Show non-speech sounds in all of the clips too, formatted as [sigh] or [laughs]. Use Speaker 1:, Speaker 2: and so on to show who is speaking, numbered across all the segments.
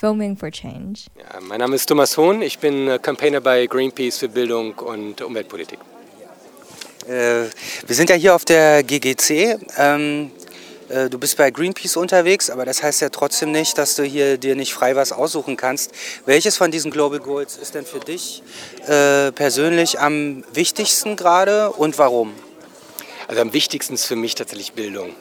Speaker 1: Filming for Change.
Speaker 2: Ja, mein Name ist Thomas Hohn, ich bin äh, Campaigner bei Greenpeace für Bildung und Umweltpolitik.
Speaker 3: Äh, wir sind ja hier auf der GGC. Ähm, äh, du bist bei Greenpeace unterwegs, aber das heißt ja trotzdem nicht, dass du hier dir nicht frei was aussuchen kannst. Welches von diesen Global Goals ist denn für dich äh, persönlich am wichtigsten gerade und warum?
Speaker 2: Also am wichtigsten ist für mich tatsächlich Bildung.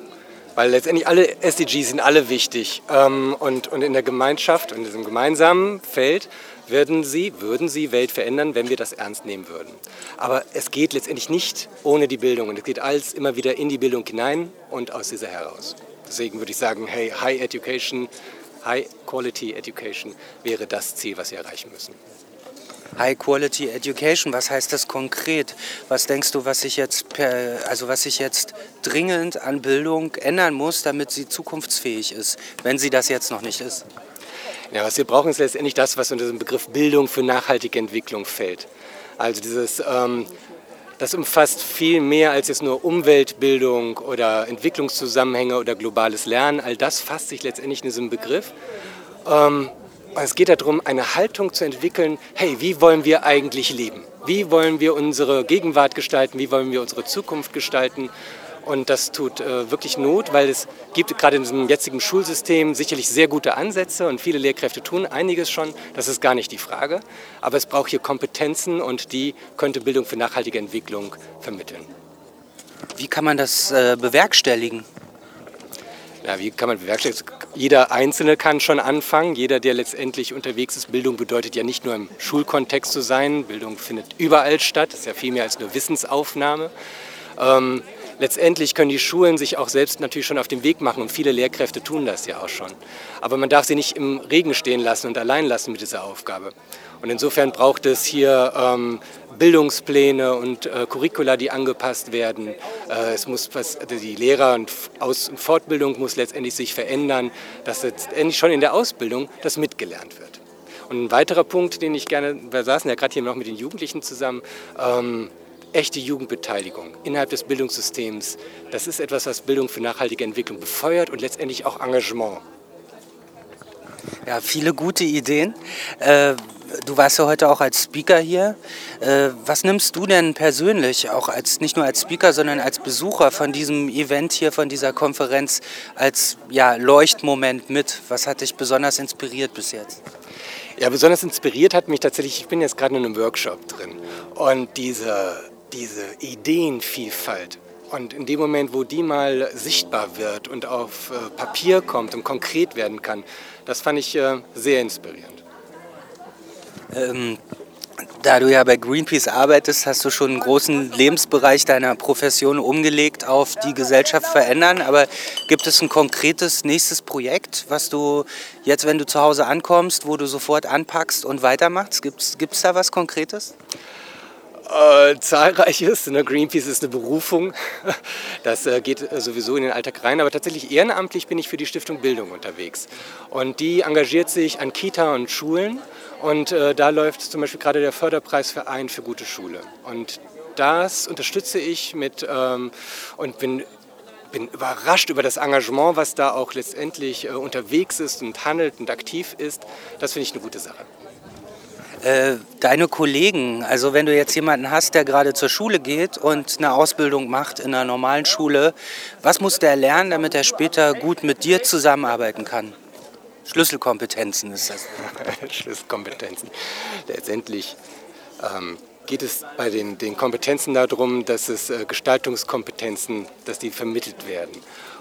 Speaker 2: Weil letztendlich alle SDGs sind alle wichtig. Ähm, und, und in der Gemeinschaft in diesem gemeinsamen Feld würden sie, würden sie Welt verändern, wenn wir das ernst nehmen würden. Aber es geht letztendlich nicht ohne die Bildung. Und es geht alles immer wieder in die Bildung hinein und aus dieser heraus. Deswegen würde ich sagen, hey, High Education, High Quality Education wäre das Ziel, was wir erreichen müssen.
Speaker 3: High Quality Education, was heißt das konkret? Was denkst du, was sich jetzt also jetzt dringend an Bildung ändern muss, damit sie zukunftsfähig ist, wenn sie das jetzt noch nicht ist?
Speaker 2: Ja, was wir brauchen, ist letztendlich das, was unter dem Begriff Bildung für nachhaltige Entwicklung fällt. Also dieses, ähm, das umfasst viel mehr als jetzt nur Umweltbildung oder Entwicklungszusammenhänge oder globales Lernen. All das fasst sich letztendlich in diesem Begriff. Es geht darum, eine Haltung zu entwickeln, hey, wie wollen wir eigentlich leben? Wie wollen wir unsere Gegenwart gestalten? Wie wollen wir unsere Zukunft gestalten? Und das tut äh, wirklich Not, weil es gibt gerade in diesem jetzigen Schulsystem sicherlich sehr gute Ansätze und viele Lehrkräfte tun einiges schon. Das ist gar nicht die Frage. Aber es braucht hier Kompetenzen und die könnte Bildung für nachhaltige Entwicklung vermitteln.
Speaker 3: Wie kann man das äh, bewerkstelligen?
Speaker 2: Ja, wie kann man bewerkstelligen? Jeder Einzelne kann schon anfangen. Jeder, der letztendlich unterwegs ist. Bildung bedeutet ja nicht nur im Schulkontext zu sein. Bildung findet überall statt. Das ist ja viel mehr als nur Wissensaufnahme. Ähm, letztendlich können die Schulen sich auch selbst natürlich schon auf den Weg machen und viele Lehrkräfte tun das ja auch schon. Aber man darf sie nicht im Regen stehen lassen und allein lassen mit dieser Aufgabe. Und insofern braucht es hier ähm, Bildungspläne und äh, Curricula, die angepasst werden. Äh, es muss was, die Lehrer und Aus- und Fortbildung muss letztendlich sich verändern, dass letztendlich schon in der Ausbildung das mitgelernt wird. Und ein weiterer Punkt, den ich gerne, wir saßen ja gerade hier noch mit den Jugendlichen zusammen, ähm, echte Jugendbeteiligung innerhalb des Bildungssystems. Das ist etwas, was Bildung für nachhaltige Entwicklung befeuert und letztendlich auch Engagement.
Speaker 3: Ja, viele gute Ideen. Äh, du warst ja heute auch als Speaker hier. Äh, was nimmst du denn persönlich, auch als nicht nur als Speaker, sondern als Besucher von diesem Event hier, von dieser Konferenz, als ja, Leuchtmoment mit? Was hat dich besonders inspiriert bis jetzt?
Speaker 2: Ja, besonders inspiriert hat mich tatsächlich, ich bin jetzt gerade in einem Workshop drin und diese, diese Ideenvielfalt, und in dem Moment, wo die mal sichtbar wird und auf äh, Papier kommt und konkret werden kann, das fand ich äh, sehr inspirierend.
Speaker 3: Ähm, da du ja bei Greenpeace arbeitest, hast du schon einen großen Lebensbereich deiner Profession umgelegt auf die Gesellschaft verändern. Aber gibt es ein konkretes nächstes Projekt, was du jetzt, wenn du zu Hause ankommst, wo du sofort anpackst und weitermachst? Gibt es da was Konkretes?
Speaker 2: Äh, zahlreiches. Ne? Greenpeace ist eine Berufung. [laughs] Das äh, geht äh, sowieso in den Alltag rein. Aber tatsächlich ehrenamtlich bin ich für die Stiftung Bildung unterwegs. Und die engagiert sich an Kita und Schulen. Und äh, da läuft zum Beispiel gerade der Förderpreisverein für gute Schule. Und das unterstütze ich mit ähm, und bin bin überrascht über das Engagement, was da auch letztendlich äh, unterwegs ist und handelt und aktiv ist. Das finde ich eine gute Sache.
Speaker 3: Äh, deine Kollegen, also wenn du jetzt jemanden hast, der gerade zur Schule geht und eine Ausbildung macht in einer normalen Schule, was muss der lernen, damit er später gut mit dir zusammenarbeiten kann? Schlüsselkompetenzen ist das. [laughs]
Speaker 2: Schlüsselkompetenzen. Letztendlich ähm, geht es bei den, den, Kompetenzen darum, dass es äh, Gestaltungskompetenzen, dass die vermittelt werden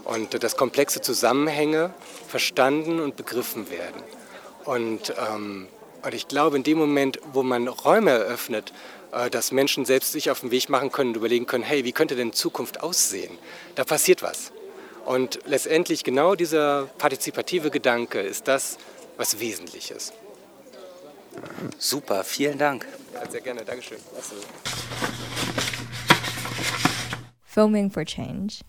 Speaker 2: und äh, dass komplexe Zusammenhänge verstanden und begriffen werden. Und ähm, und ich glaube, in dem Moment, wo man Räume eröffnet, äh, dass Menschen selbst sich auf den Weg machen können und überlegen können, hey, wie könnte denn Zukunft aussehen? Da passiert was. Und letztendlich genau dieser partizipative Gedanke ist das, was wesentlich ist.
Speaker 3: Super, vielen Dank.
Speaker 2: Ja, sehr gerne, Dankeschön.
Speaker 1: Filming for Change.